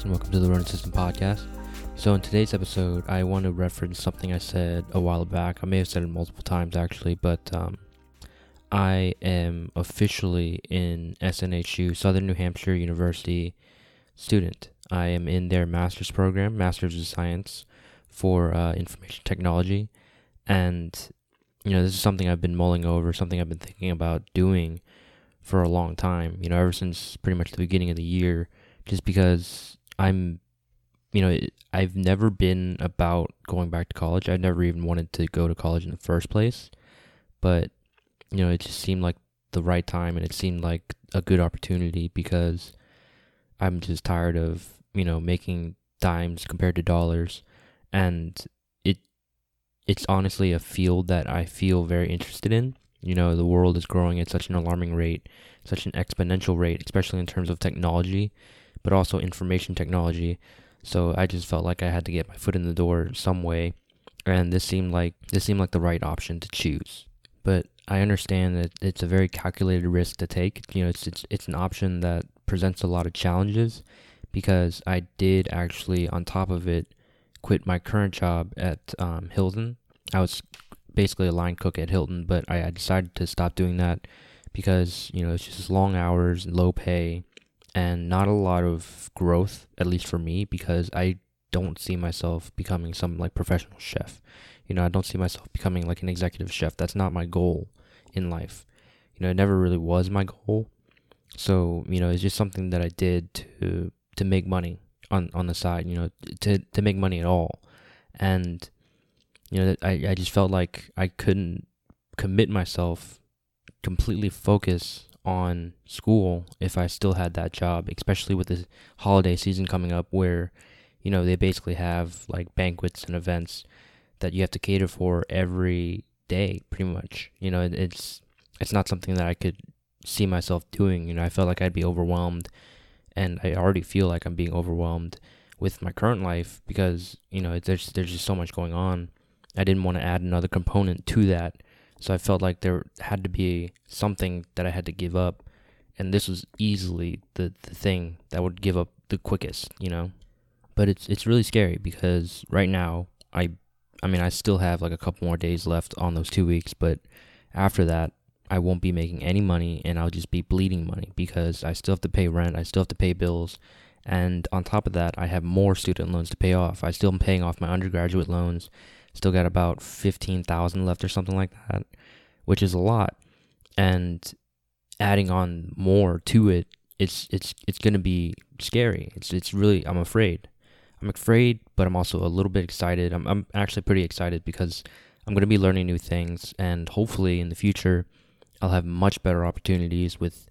Max, and welcome to the Ronin System Podcast. So, in today's episode, I want to reference something I said a while back. I may have said it multiple times actually, but um, I am officially in SNHU, Southern New Hampshire University student. I am in their master's program, Master's of Science for uh, Information Technology. And, you know, this is something I've been mulling over, something I've been thinking about doing for a long time, you know, ever since pretty much the beginning of the year, just because I'm, you know, I've never been about going back to college. I've never even wanted to go to college in the first place. But you know, it just seemed like the right time and it seemed like a good opportunity because I'm just tired of, you know, making dimes compared to dollars and it it's honestly a field that I feel very interested in. You know, the world is growing at such an alarming rate, such an exponential rate, especially in terms of technology, but also information technology. So I just felt like I had to get my foot in the door some way and this seemed like this seemed like the right option to choose. But I understand that it's a very calculated risk to take. You know, it's it's it's an option that presents a lot of challenges because I did actually, on top of it, quit my current job at um, Hilton. I was basically a line cook at Hilton, but I, I decided to stop doing that because you know it's just long hours, low pay, and not a lot of growth, at least for me, because I don't see myself becoming some like professional chef. You know, I don't see myself becoming like an executive chef. That's not my goal in life. You know, it never really was my goal. So, you know, it's just something that I did to to make money on on the side, you know, to to make money at all. And you know, I I just felt like I couldn't commit myself completely focus on school if I still had that job, especially with the holiday season coming up where you know, they basically have like banquets and events that you have to cater for every day pretty much. You know, it's it's not something that I could see myself doing. You know, I felt like I'd be overwhelmed, and I already feel like I'm being overwhelmed with my current life because you know there's there's just so much going on. I didn't want to add another component to that, so I felt like there had to be something that I had to give up, and this was easily the the thing that would give up the quickest. You know, but it's it's really scary because right now I I mean, I still have like a couple more days left on those two weeks, but after that, I won't be making any money and I'll just be bleeding money because I still have to pay rent, I still have to pay bills, and on top of that, I have more student loans to pay off. I still am paying off my undergraduate loans, still got about 15,000 left or something like that, which is a lot. And adding on more to it, it's it's it's going to be scary. It's it's really I'm afraid. I'm afraid, but I'm also a little bit excited. I'm, I'm actually pretty excited because I'm going to be learning new things, and hopefully in the future, I'll have much better opportunities with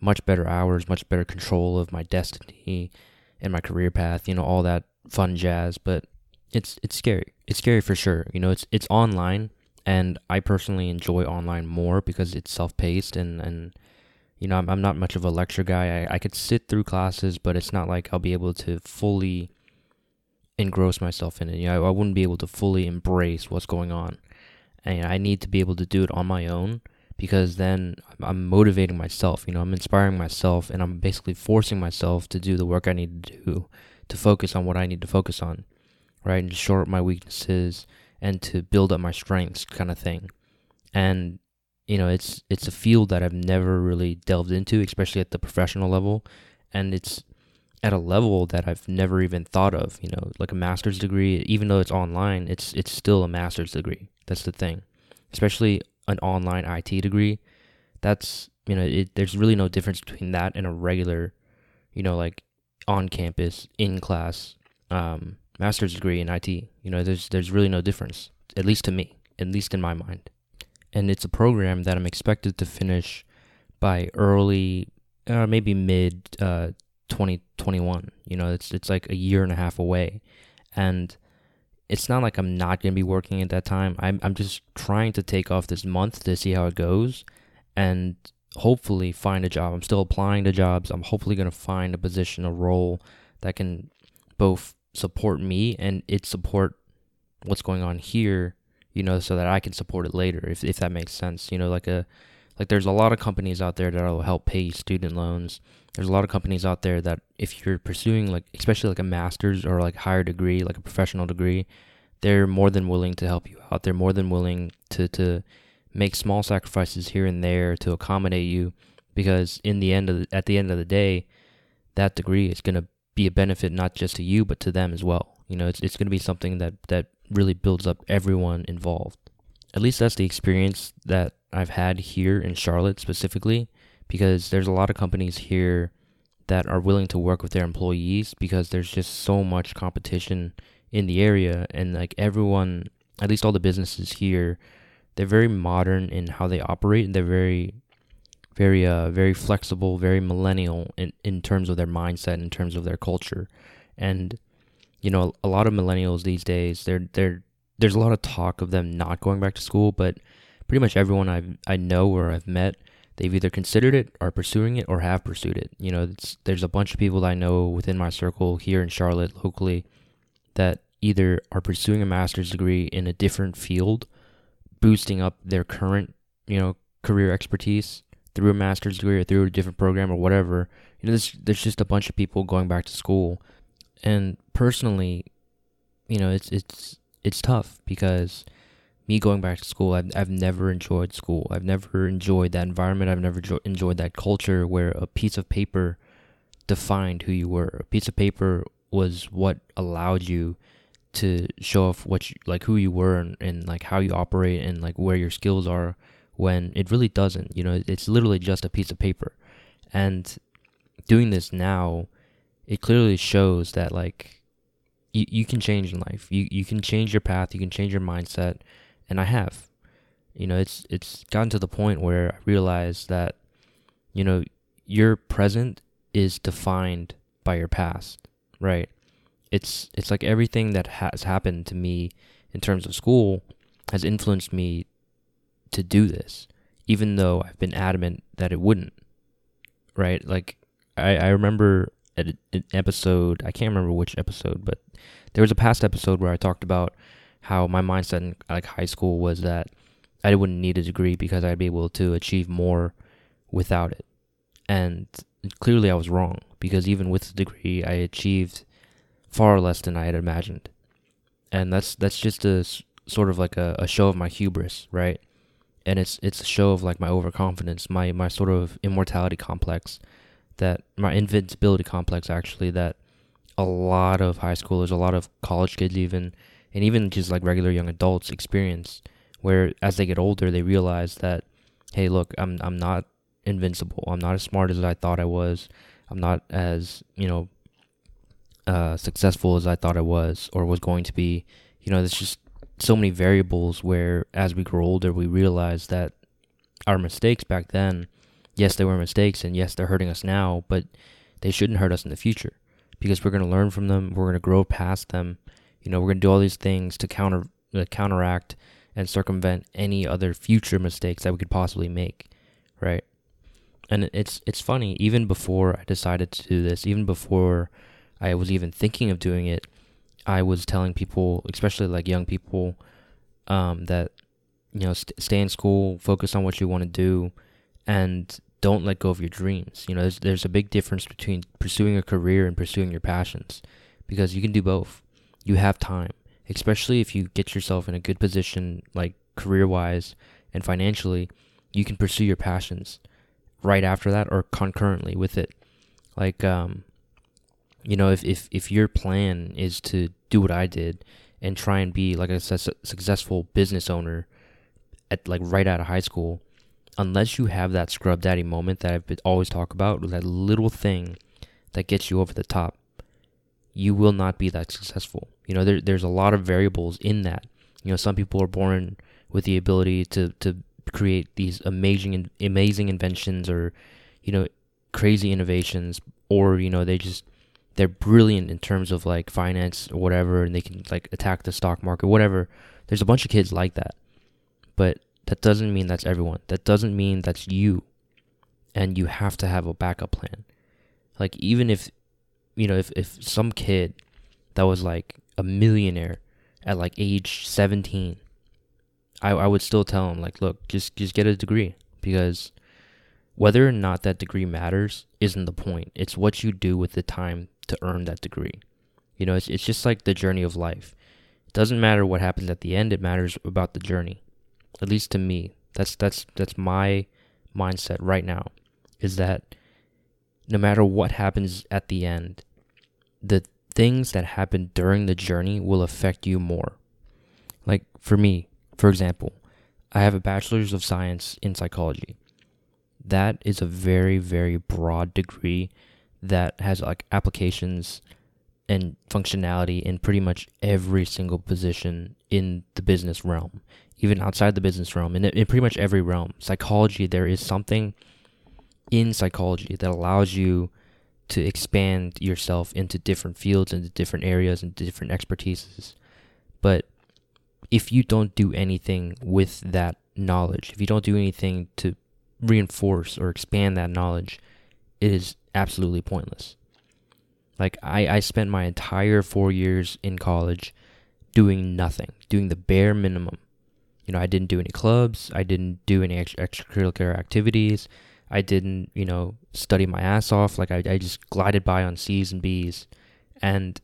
much better hours, much better control of my destiny and my career path. You know, all that fun jazz. But it's it's scary. It's scary for sure. You know, it's it's online, and I personally enjoy online more because it's self-paced and and you know I'm, I'm not much of a lecture guy. I, I could sit through classes, but it's not like I'll be able to fully engross myself in it. You know, I, I wouldn't be able to fully embrace what's going on. And I need to be able to do it on my own because then I'm motivating myself, you know, I'm inspiring myself and I'm basically forcing myself to do the work I need to do to focus on what I need to focus on, right? And to shore up my weaknesses and to build up my strengths kind of thing. And you know, it's it's a field that I've never really delved into, especially at the professional level, and it's at a level that I've never even thought of. You know, like a master's degree, even though it's online, it's it's still a master's degree. That's the thing, especially an online IT degree. That's you know, it, there's really no difference between that and a regular, you know, like on campus in class um, master's degree in IT. You know, there's there's really no difference, at least to me, at least in my mind. And it's a program that I'm expected to finish by early, uh, maybe mid uh, 2021. You know, it's it's like a year and a half away, and it's not like I'm not gonna be working at that time. I'm I'm just trying to take off this month to see how it goes, and hopefully find a job. I'm still applying to jobs. I'm hopefully gonna find a position, a role that can both support me and it support what's going on here. You know, so that I can support it later, if if that makes sense. You know, like a Like there's a lot of companies out there that will help pay student loans. There's a lot of companies out there that if you're pursuing like especially like a master's or like higher degree, like a professional degree, they're more than willing to help you out. They're more than willing to to make small sacrifices here and there to accommodate you because in the end of the, at the end of the day, that degree is going to be a benefit not just to you but to them as well. You know, it's it's going to be something that that really builds up everyone involved. At least that's the experience that I've had here in Charlotte specifically because there's a lot of companies here that are willing to work with their employees because there's just so much competition in the area and like everyone at least all the businesses here they're very modern in how they operate and they're very very uh very flexible very millennial in, in terms of their mindset in terms of their culture. And you know a lot of millennials these days they're they're there's a lot of talk of them not going back to school but pretty much everyone i i know or i've met they've either considered it are pursuing it or have pursued it. You know there's a bunch of people i know within my circle here in charlotte locally that either are pursuing a master's degree in a different field, boosting up their current, you know, career expertise through a master's degree or through a different program or whatever. You know, there's there's just a bunch of people going back to school, and personally, you know, it's it's it's tough because me going back to school, I've I've never enjoyed school. I've never enjoyed that environment. I've never jo- enjoyed that culture where a piece of paper defined who you were. A piece of paper was what allowed you to show off what you, like who you were and, and like how you operate and like where your skills are when it really doesn't you know it's literally just a piece of paper. And doing this now it clearly shows that like you, you can change in life. You you can change your path. You can change your mindset. And i have. You know it's it's gotten to the point where i realize that you know your present is defined by your past right? It's it's like everything that has happened to me in terms of school has influenced me to do this, even though I've been adamant that it wouldn't. Right? Like I, I remember an episode, I can't remember which episode, but there was a past episode where I talked about how my mindset in like high school was that I wouldn't need a degree because I'd be able to achieve more without it. And clearly I was wrong because even with the degree, I achieved far less than I had imagined, and that's that's just a sort of like a, a show of my hubris, right? And it's it's a show of like my overconfidence, my my sort of immortality complex, that my invincibility complex actually that a lot of high schoolers, a lot of college kids even, and even just like regular young adults experience, where as they get older they realize that, hey, look, I'm I'm not invincible. I'm not as smart as I thought I was. I'm not as, you know, uh, successful as I thought I was or was going to be. You know, it's just so many variables where as we grow older, we realize that our mistakes back then, yes, they were mistakes and yes, they're hurting us now, but they shouldn't hurt us in the future because we're going to learn from them. We're going to grow past them. You know, we're going to do all these things to counter, uh, counteract and circumvent any other future mistakes that we could possibly make, right? and it's it's funny even before I decided to do this, even before I was even thinking of doing it, I was telling people, especially like young people, um, that you know st- stay in school, focus on what you want to do, and don't let go of your dreams. You know, there's there's a big difference between pursuing a career and pursuing your passions, because you can do both. You have time, especially if you get yourself in a good position, like career wise and financially, you can pursue your passions right after that or concurrently with it. Like, um, you know, if, if, if your plan is to do what I did and try and be like a su- successful business owner at like right out of high school, unless you have that scrub daddy moment that I've always talk about, that little thing that gets you over the top, you will not be that successful. You know, there, there's a lot of variables in that. You know, some people are born with the ability to, to create these amazing amazing inventions or you know crazy innovations or you know they just they're brilliant in terms of like finance or whatever and they can like attack the stock market whatever. There's a bunch of kids like that. But that doesn't mean that's everyone. That doesn't mean that's you. And you have to have a backup plan. Like even if you know if if some kid that was like a millionaire at like age 17 I, I would still tell him like, look, just just get a degree. Because whether or not that degree matters isn't the point. It's what you do with the time to earn that degree. You know, it's, it's just like the journey of life. It doesn't matter what happens at the end, it matters about the journey. At least to me. That's that's that's my mindset right now. Is that no matter what happens at the end, the things that happen during the journey will affect you more. Like for me, for example, I have a bachelor's of science in psychology. That is a very very broad degree that has like applications and functionality in pretty much every single position in the business realm, even outside the business realm, in, in pretty much every realm. Psychology, there is something in psychology that allows you to expand yourself into different fields, into different areas, and different expertises. But if you don't do anything with that knowledge, if you don't do anything to reinforce or expand that knowledge, it is absolutely pointless. Like I, I spent my entire four years in college doing nothing, doing the bare minimum. You know, I didn't do any clubs, I didn't do any extra, extracurricular activities, I didn't, you know, study my ass off. Like I, I just glided by on C's and B's, and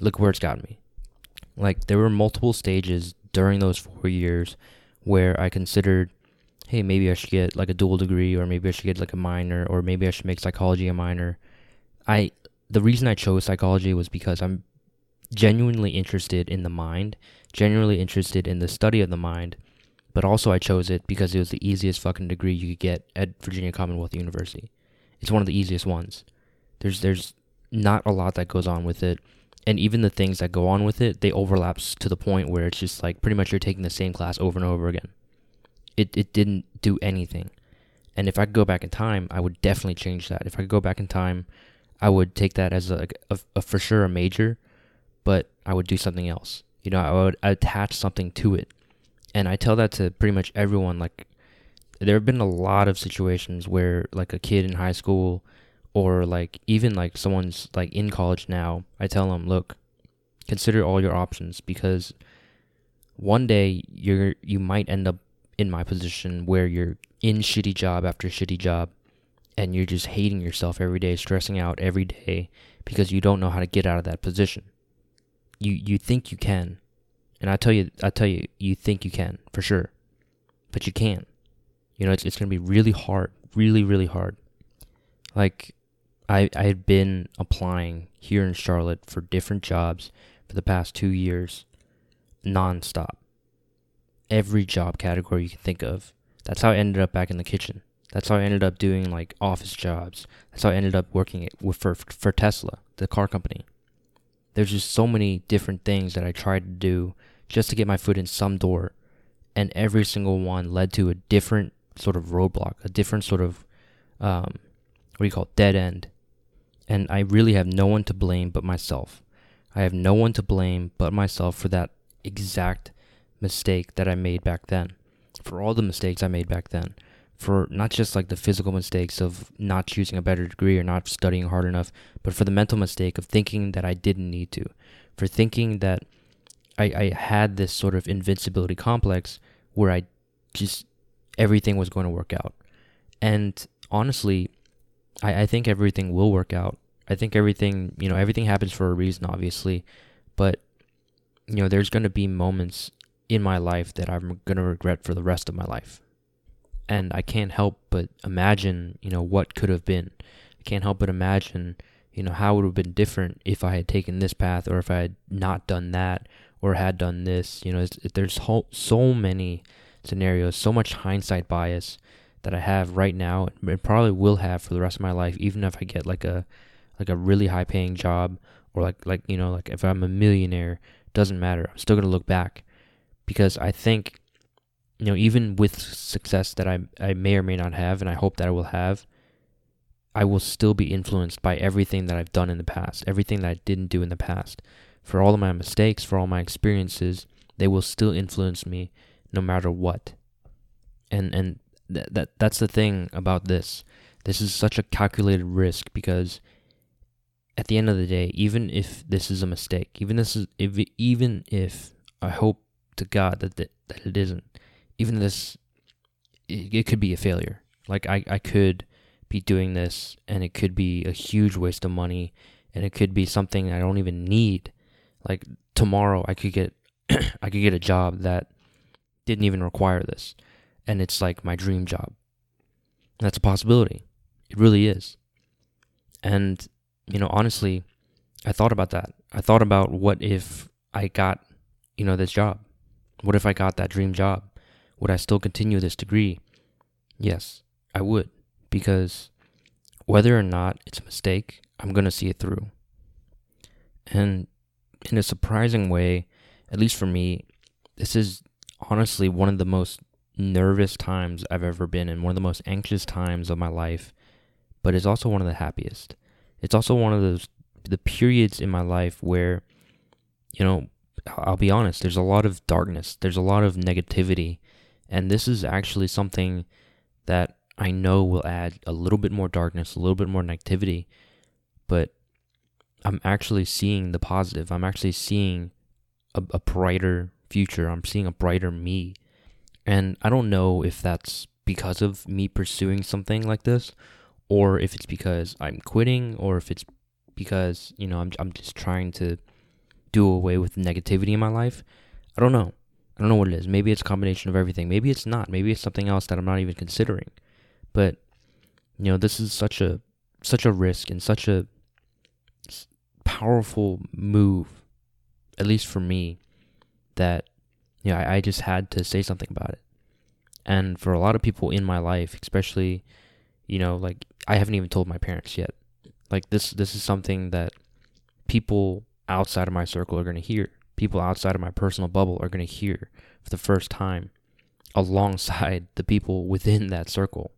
look where it's gotten me. Like there were multiple stages during those four years where I considered, hey, maybe I should get like a dual degree, or maybe I should get like a minor, or maybe I should make psychology a minor. I the reason I chose psychology was because I'm genuinely interested in the mind, genuinely interested in the study of the mind, but also I chose it because it was the easiest fucking degree you could get at Virginia Commonwealth University. It's one of the easiest ones. There's there's not a lot that goes on with it, and even the things that go on with it, they overlaps to the point where it's just like pretty much you're taking the same class over and over again. It it didn't do anything. And if I could go back in time, I would definitely change that. If I could go back in time, I would take that as a, a, a, for sure a major, but I would do something else. You know, I would attach something to it. And I tell that to pretty much everyone. Like, there have been a lot of situations where, like, a kid in high school or, like, even like someone's like in college now, I tell them, look, consider all your options because one day you're you might end up in my position where you're in shitty job after shitty job and you're just hating yourself every day, stressing out every day because you don't know how to get out of that position. You you think you can. And I tell you I tell you you think you can for sure. But you can't. You know, it's it's going to be really hard, really really hard. Like I I had been applying here in Charlotte for different jobs for the past 2 years nonstop. Every job category you can think of. That's how I ended up back in the kitchen. That's how I ended up doing like office jobs. That's how I ended up working with for for Tesla, the car company. There's just so many different things that I tried to do just to get my foot in some door, and every single one led to a different sort of roadblock, a different sort of um, what do you call it, dead end. And I really have no one to blame but myself. I have no one to blame but myself for that exact mistake that I made back then, for all the mistakes I made back then for not just like the physical mistakes of not choosing a better degree or not studying hard enough, but for the mental mistake of thinking that I didn't need to, for thinking that I, I had this sort of invincibility complex where I just everything was going to work out. And honestly, I, I think everything will work out. I think everything, you know, everything happens for a reason, obviously. But, you know, there's going to be moments in my life that I'm going to regret for the rest of my life and I can't help but imagine, you know, what could have been. I can't help but imagine, you know, how it would have been different if I had taken this path or if I had not done that or had done this. You know, there's so many scenarios, so much hindsight bias that I have right now and probably will have for the rest of my life, even if I get like a like a really high paying job or like like you know like if I'm a millionaire, doesn't matter. I'm still gonna look back because I think you know, even with success that I I may or may not have, and I hope that I will have, I will still be influenced by everything that I've done in the past, everything that I didn't do in the past. For all of my mistakes, for all my experiences, they will still influence me no matter what. And and that that that's the thing about this. This is such a calculated risk because at the end of the day, even if this is a mistake, even this is if even if I hope to God that that, that it isn't, even this it, it could be a failure. Like I, I could be doing this and it could be a huge waste of money and it could be something I don't even need. Like tomorrow I could get I could get a job that didn't even require this and it's like my dream job. That's a possibility. It really is. And you know, honestly, I thought about that. I thought about what if I got, you know, this job? What if I got that dream job? Would I still continue this degree? Yes, I would because whether or not it's a mistake, I'm going to see it through. And in a surprising way, at least for me, this is honestly one of the most nervous times I've ever been in, one of the most anxious times of my life, but it's also one of the happiest. It's also one of those the periods in my life where you know, I'll be honest, there's a lot of darkness, there's a lot of negativity, and this is actually something that I know will add a little bit more darkness, a little bit more negativity, but I'm actually seeing the positive. I'm actually seeing a, a brighter future. I'm seeing a brighter me. And I don't know if that's because of me pursuing something like this or if it's because I'm quitting or if it's because, you know, I'm I'm just trying to do away with negativity in my life. I don't know. I don't know what it is. Maybe it's a combination of everything. Maybe it's not. Maybe it's something else that I'm not even considering. But you know, this is such a such a risk and such a powerful move, at least for me, that you know, I, I just had to say something about it. And for a lot of people in my life, especially, you know, like I haven't even told my parents yet. Like this this is something that people outside of my circle are going to hear. People outside of my personal bubble are going to hear for the first time alongside the people within that circle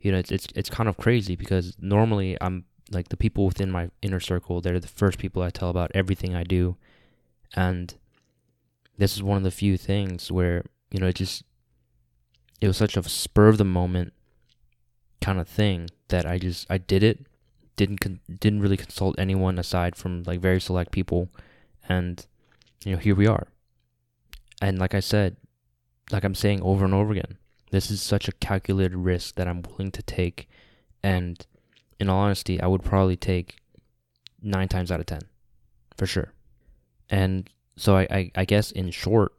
you know, it's it's it's kind of crazy because normally I'm like the people within my inner circle, they're the first people I tell about everything I do. And this is one of the few things where, you know, it just it was such a spur of the moment kind of thing that I just I did it. Didn't con- didn't really consult anyone aside from like very select people and you know, here we are. And like I said, like I'm saying over and over again, this is such a calculated risk that I'm willing to take. And in all honesty, I would probably take nine times out of 10 for sure. And so I, I, I guess in short,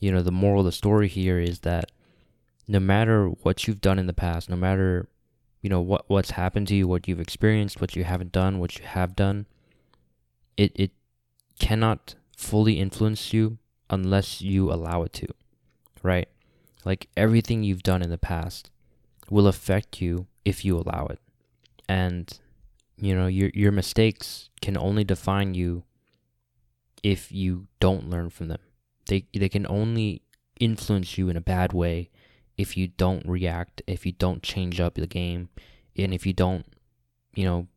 you know, the moral of the story here is that no matter what you've done in the past, no matter, you know, what, what's happened to you, what you've experienced, what you haven't done, what you have done, it, it cannot fully influence you unless you allow it to, right? Like everything you've done in the past will affect you if you allow it. And you know, your your mistakes can only define you if you don't learn from them. They they can only influence you in a bad way if you don't react, if you don't change up the game, and if you don't, you know,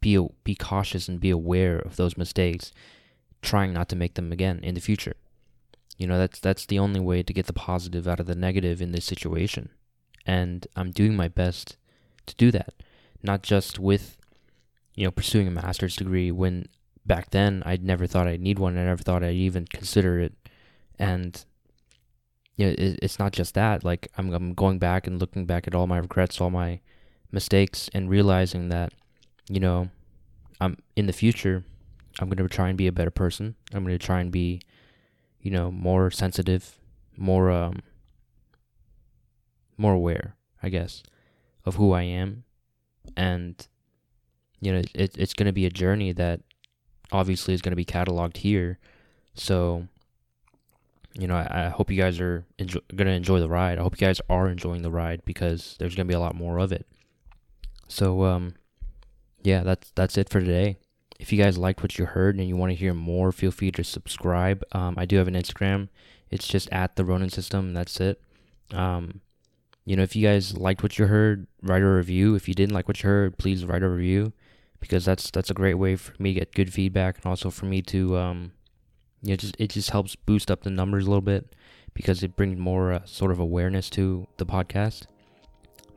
be be cautious and be aware of those mistakes, trying not to make them again in the future. You know, that's that's the only way to get the positive out of the negative in this situation. And I'm doing my best to do that. Not just with you know, pursuing a master's degree when back then I'd never thought I'd need one. I never thought I'd even consider it. And you know, it, it's not just that. Like I'm I'm going back and looking back at all my regrets, all my mistakes and realizing that, you know, I'm in the future I'm to try and be a better person. I'm to try and be you know, more sensitive, more um more aware, I guess, of who I am. And you know, it, it's to be a journey that obviously is to be cataloged here. So, you know, I, I hope you guys are to enjoy the ride. I hope you guys are enjoying the ride because there's to be a lot more of it. So, um, yeah, that's that's it for today if you guys liked what you heard and you want to hear more, feel free to subscribe. Um, I do have an Instagram. It's just at the Ronin System. That's it. Um, you know, if you guys liked what you heard, write a review. If you didn't like what you heard, please write a review because that's that's a great way for me to get good feedback and also for me to um, you know, just it just helps boost up the numbers a little bit because it brings more uh, sort of awareness to the podcast.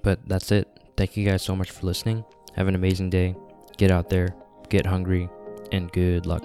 But that's it. Thank you guys so much for listening. Have an amazing day. Get out there get hungry, and good luck.